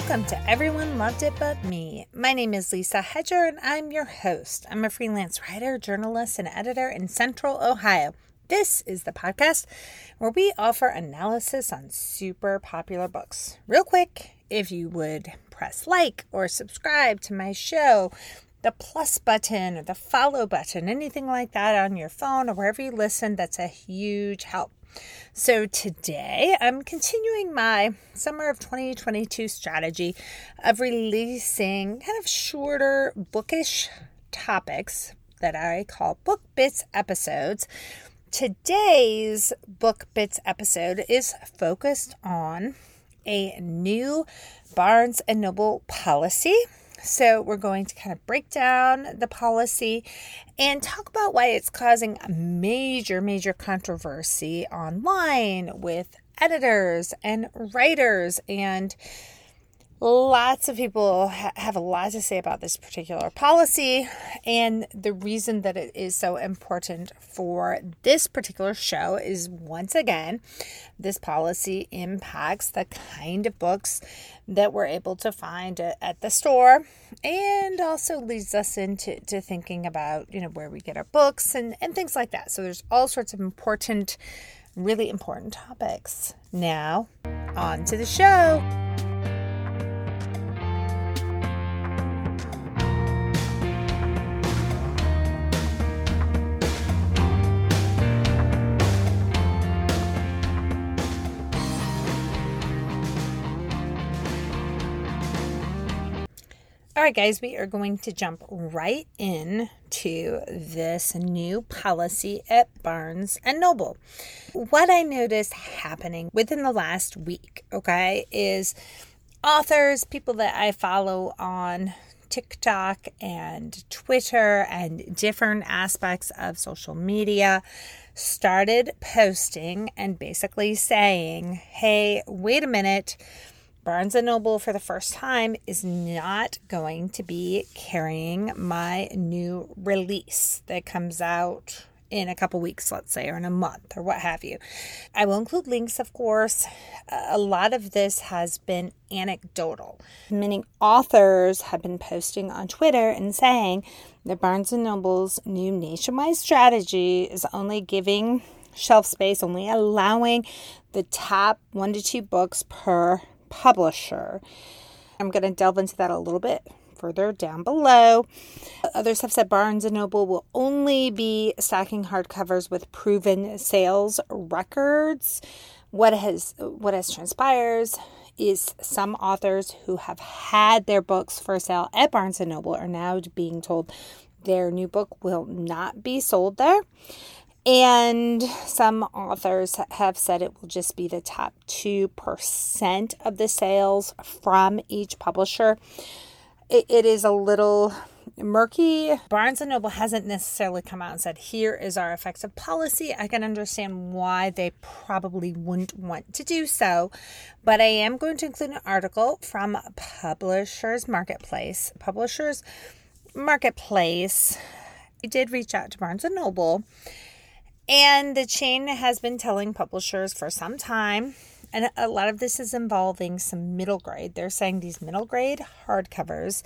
Welcome to Everyone Loved It But Me. My name is Lisa Hedger and I'm your host. I'm a freelance writer, journalist, and editor in Central Ohio. This is the podcast where we offer analysis on super popular books. Real quick, if you would press like or subscribe to my show, the plus button or the follow button, anything like that on your phone or wherever you listen, that's a huge help. So, today I'm continuing my summer of 2022 strategy of releasing kind of shorter bookish topics that I call book bits episodes. Today's book bits episode is focused on a new Barnes and Noble policy so, we're going to kind of break down the policy and talk about why it's causing major, major controversy online with editors and writers and Lots of people ha- have a lot to say about this particular policy, and the reason that it is so important for this particular show is once again, this policy impacts the kind of books that we're able to find at the store and also leads us into to thinking about you know where we get our books and, and things like that. So there's all sorts of important, really important topics. Now, on to the show. All right, guys, we are going to jump right in to this new policy at Barnes and Noble. What I noticed happening within the last week, okay, is authors, people that I follow on TikTok and Twitter and different aspects of social media started posting and basically saying, hey, wait a minute Barnes & Noble for the first time is not going to be carrying my new release that comes out in a couple weeks, let's say, or in a month, or what have you. I will include links, of course. A lot of this has been anecdotal. Many authors have been posting on Twitter and saying that Barnes & Noble's new nationwide strategy is only giving shelf space, only allowing the top one to two books per publisher. I'm going to delve into that a little bit further down below. Others have said Barnes & Noble will only be stocking hardcovers with proven sales records. What has what has transpires is some authors who have had their books for sale at Barnes & Noble are now being told their new book will not be sold there. And some authors have said it will just be the top 2% of the sales from each publisher. it, it is a little murky. Barnes and Noble hasn't necessarily come out and said, here is our effective policy. I can understand why they probably wouldn't want to do so, but I am going to include an article from Publishers Marketplace. Publishers Marketplace I did reach out to Barnes and Noble and the chain has been telling publishers for some time, and a lot of this is involving some middle grade. They're saying these middle grade hardcovers,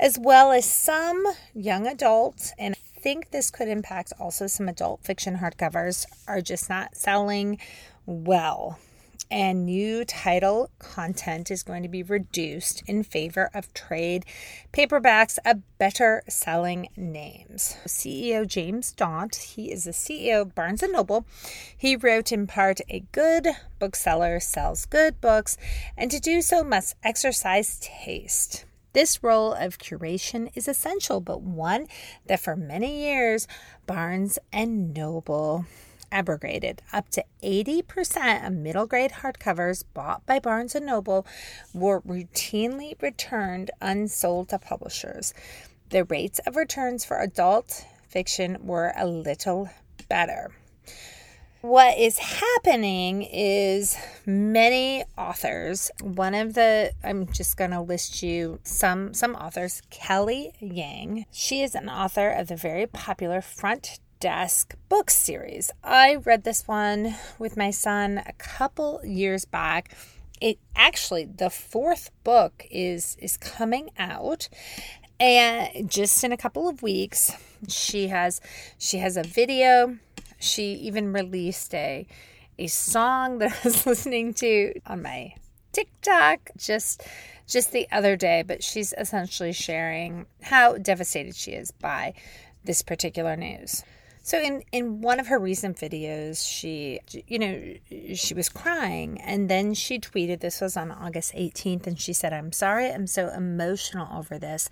as well as some young adults, and I think this could impact also some adult fiction hardcovers, are just not selling well and new title content is going to be reduced in favor of trade paperbacks of better selling names. CEO James Daunt, he is the CEO of Barnes & Noble. He wrote in part, a good bookseller sells good books, and to do so must exercise taste. This role of curation is essential, but one that for many years Barnes and Noble abrogated. Up to 80% of middle grade hardcovers bought by Barnes & Noble were routinely returned unsold to publishers. The rates of returns for adult fiction were a little better. What is happening is many authors, one of the I'm just going to list you some some authors, Kelly Yang. She is an author of the very popular Front Desk book series. I read this one with my son a couple years back it actually the fourth book is is coming out and just in a couple of weeks she has she has a video she even released a a song that I was listening to on my TikTok just just the other day, but she's essentially sharing how devastated she is by this particular news. So in in one of her recent videos, she you know, she was crying and then she tweeted this was on August 18th and she said, "I'm sorry. I'm so emotional over this."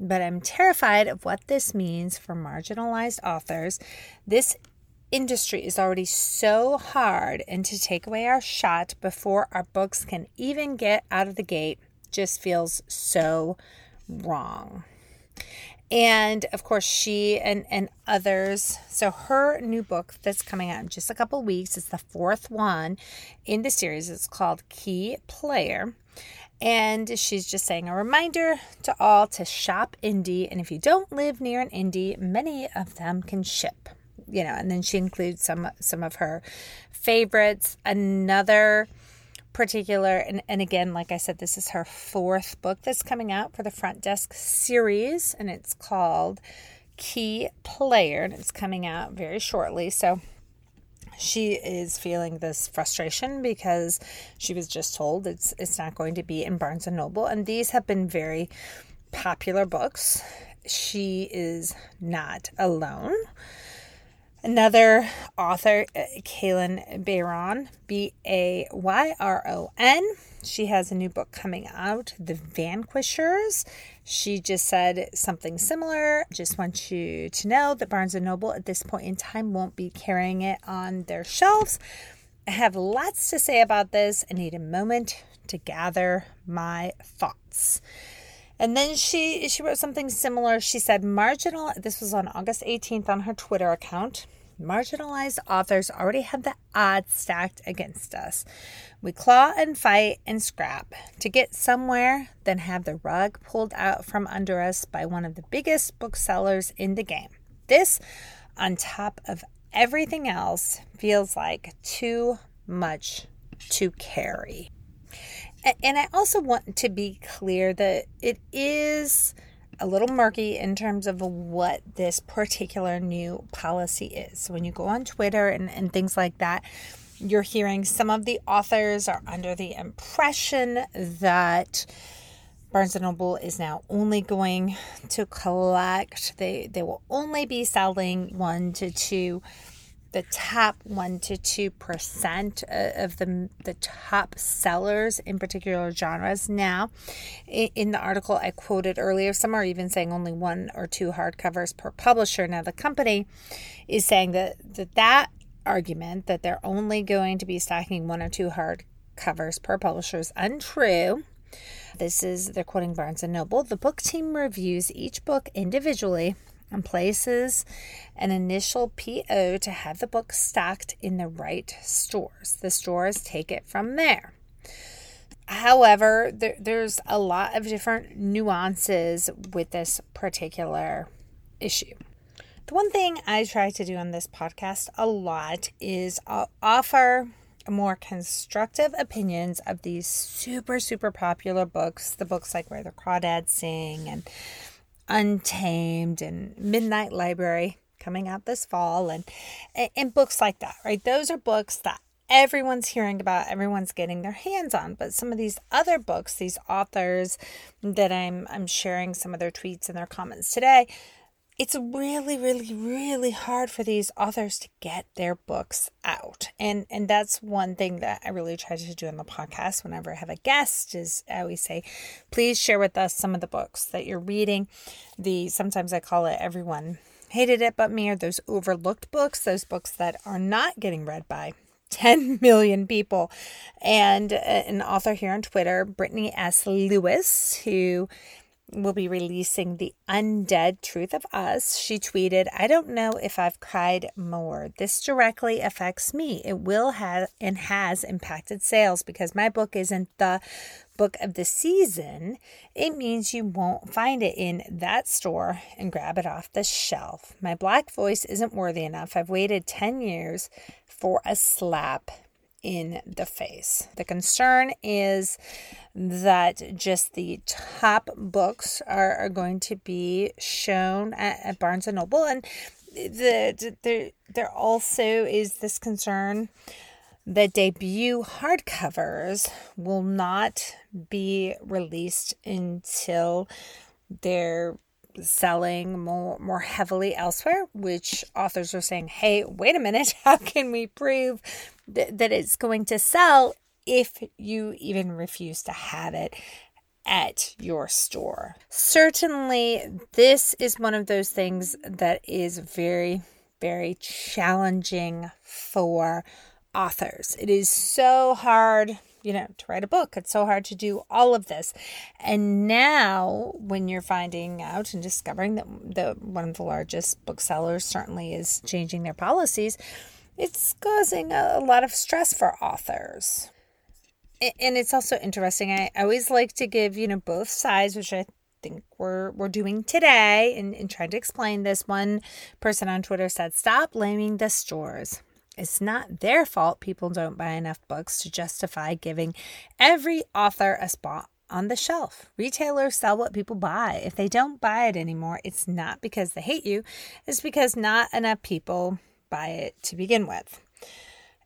But I'm terrified of what this means for marginalized authors. This industry is already so hard, and to take away our shot before our books can even get out of the gate just feels so wrong. And of course, she and, and others. So, her new book that's coming out in just a couple weeks is the fourth one in the series. It's called Key Player. And she's just saying a reminder to all to shop indie. And if you don't live near an indie, many of them can ship you know, and then she includes some some of her favorites. Another particular and, and again like i said this is her fourth book that's coming out for the front desk series and it's called key player and it's coming out very shortly. So she is feeling this frustration because she was just told it's it's not going to be in Barnes and Noble and these have been very popular books. She is not alone Another author, uh, Kalynn Bayron, B A Y R O N. She has a new book coming out, The Vanquishers. She just said something similar. Just want you to know that Barnes and Noble at this point in time won't be carrying it on their shelves. I have lots to say about this. I need a moment to gather my thoughts. And then she she wrote something similar. She said marginal this was on August 18th on her Twitter account. Marginalized authors already have the odds stacked against us. We claw and fight and scrap to get somewhere, then have the rug pulled out from under us by one of the biggest booksellers in the game. This, on top of everything else, feels like too much to carry. And I also want to be clear that it is a little murky in terms of what this particular new policy is. So when you go on Twitter and, and things like that, you're hearing some of the authors are under the impression that Barnes and Noble is now only going to collect, they, they will only be selling one to two the top one to two percent uh, of the the top sellers in particular genres. Now, in the article I quoted earlier, some are even saying only one or two hardcovers per publisher. Now, the company is saying that that, that argument that they're only going to be stocking one or two hardcovers per publisher is untrue. This is they're quoting Barnes and Noble. The book team reviews each book individually and places an initial PO to have the book stocked in the right stores. The stores take it from there. However, there, there's a lot of different nuances with this particular issue. The one thing I try to do on this podcast a lot is I'll offer more constructive opinions of these super, super popular books, the books like Where the Crawdads Sing and Untamed and Midnight Library coming out this fall and and books like that, right? Those are books that everyone's hearing about, everyone's getting their hands on. But some of these other books, these authors that I'm I'm sharing some of their tweets and their comments today, it's really really really hard for these authors to get their books out and and that's one thing that i really try to do on the podcast whenever i have a guest is i always say please share with us some of the books that you're reading the sometimes i call it everyone hated it but me or those overlooked books those books that are not getting read by 10 million people. And uh, an author here on Twitter, Britney S. Lewis, who will be releasing The Undead Truth of Us. She tweeted, I don't know if I've cried more. This directly affects me. It will have and has impacted sales because my book isn't the book of the season. It means you won't find it in that store and grab it off the shelf. My black voice isn't worthy enough. I've waited 10 years for a slap in the face. The concern is that just the top books are, are going to be shown at, at Barnes and Noble, and the, the there also is this concern that debut hardcovers will not be released until they're selling more more heavily elsewhere which authors are saying hey wait a minute how can we prove th- that it's going to sell if you even refuse to have it at your store? Certainly this is one of those things that is very very challenging for authors. It is so hard you know, to write a book. It's so hard to do all of this. And now, when you're finding out and discovering that the one of the largest booksellers certainly is changing their policies, it's causing a, a lot of stress for authors. And it's also interesting. I always like to give, you know, both sides, which I think we're we're doing today and, and trying to explain this. One person on Twitter said, Stop blaming the stores. It's not their fault people don't buy enough books to justify giving every author a spot on the shelf. Retailers sell what people buy. If they don't buy it anymore, it's not because they hate you, it's because not enough people buy it to begin with.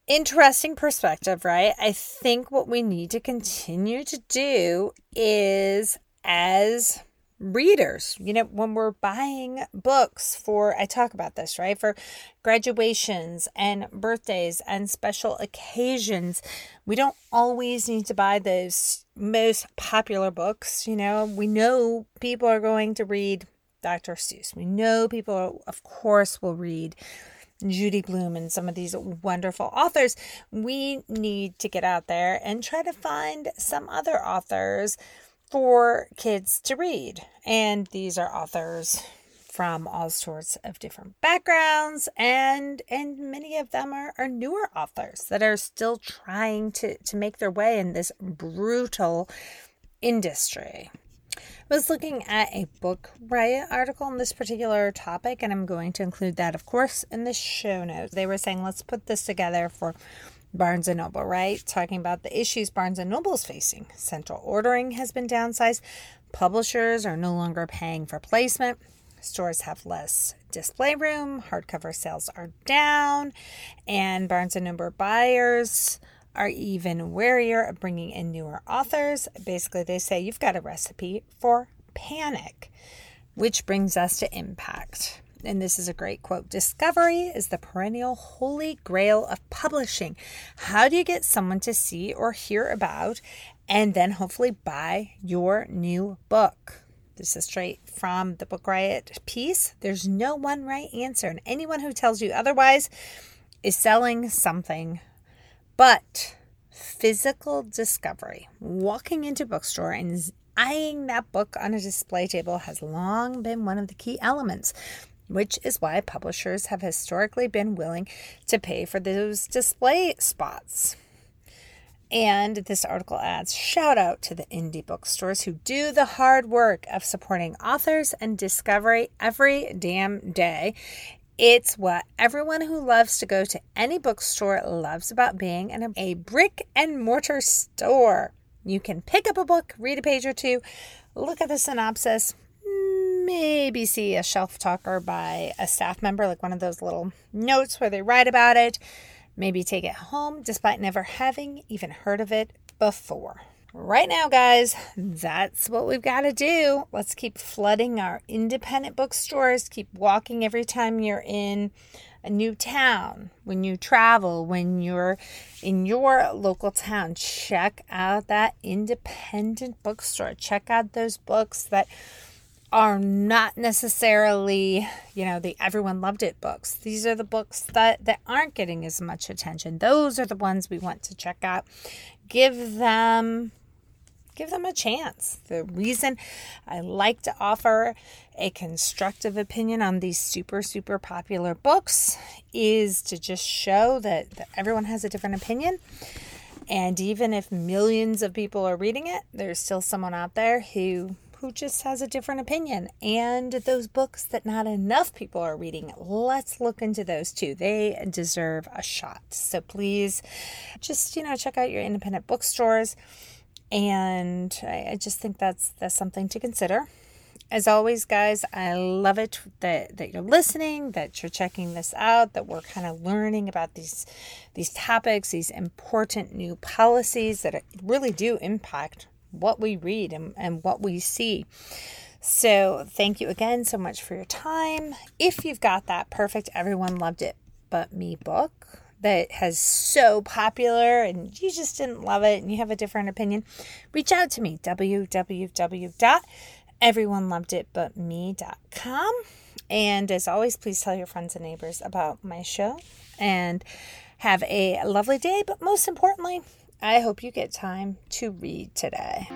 Interesting perspective, right? I think what we need to continue to do is as readers. You know, when we're buying books for, I talk about this, right? For graduations and birthdays and special occasions, we don't always need to buy those most popular books. You know, we know people are going to read Dr. Seuss. We know people, of course, will read. Judy Blume and some of these wonderful authors, we need to get out there and try to find some other authors for kids to read. And these are authors from all sorts of different backgrounds and and many of them are, are newer authors that are still trying to, to make their way in this brutal industry. I was looking at a book riot article on this particular topic, and I'm going to include that, of course, in the show notes. They were saying, let's put this together for Barnes and Noble, right? Talking about the issues Barnes and Noble is facing. Central ordering has been downsized. Publishers are no longer paying for placement. Stores have less display room. Hardcover sales are down, and Barnes and Noble buyers are even warier of bringing in newer authors. Basically, they say you've got a recipe for panic, which brings us to impact and this is a great quote discovery is the perennial holy grail of publishing. How do you get someone to see or hear about and then hopefully buy your new book? This is straight from the Book Riot piece. There's no one right answer, and anyone who tells you otherwise is selling something. But physical discovery, walking into a bookstore and eyeing that book on a display table has long been one of the key elements which is why publishers have historically been willing to pay for those display spots. And this article adds shout out to the indie bookstores who do the hard work of supporting authors and discovery every damn day. It's what everyone who loves to go to any bookstore loves about being in a brick and mortar store. You can pick up a book, read a page or two, look at the synopsis, maybe see a shelf talker by a staff member, like one of those little notes where they write about it. Maybe take it home despite never having even heard of it before. Right now, guys, that's what we've got to do. Let's keep flooding our independent bookstores. Keep walking every time you're in a new town, when you travel, when you're in your local town. Check out that independent bookstore. Check out those books that are not necessarily, you know, the everyone loved it books. These are the books that that aren't getting as much attention. Those are the ones we want to check out. Give them give them a chance. The reason I like to offer a constructive opinion on these super, super popular books is to just show that, that, everyone has a different opinion. And even if millions of people are reading it, there's still someone out there who who just has a different opinion and those books that not enough people are reading. Let's look into those too. They deserve a shot. So please just, you know, check out your independent bookstores. And I, I just think that's that's something to consider. As always, guys, I love it that, that you're listening, that you're checking this out, that we're kind of learning about these these topics, these important new policies that really do impact what we read and, and what we see. So, thank you again so much for your time. If you've got that perfect Everyone Loved It But Me book that has so popular and you just didn't love it and you have a different opinion, reach out to me www.everyoneloveditbutme.com. And as always, please tell your friends and neighbors about my show and have a lovely day. But most importantly, I hope you get time to read today.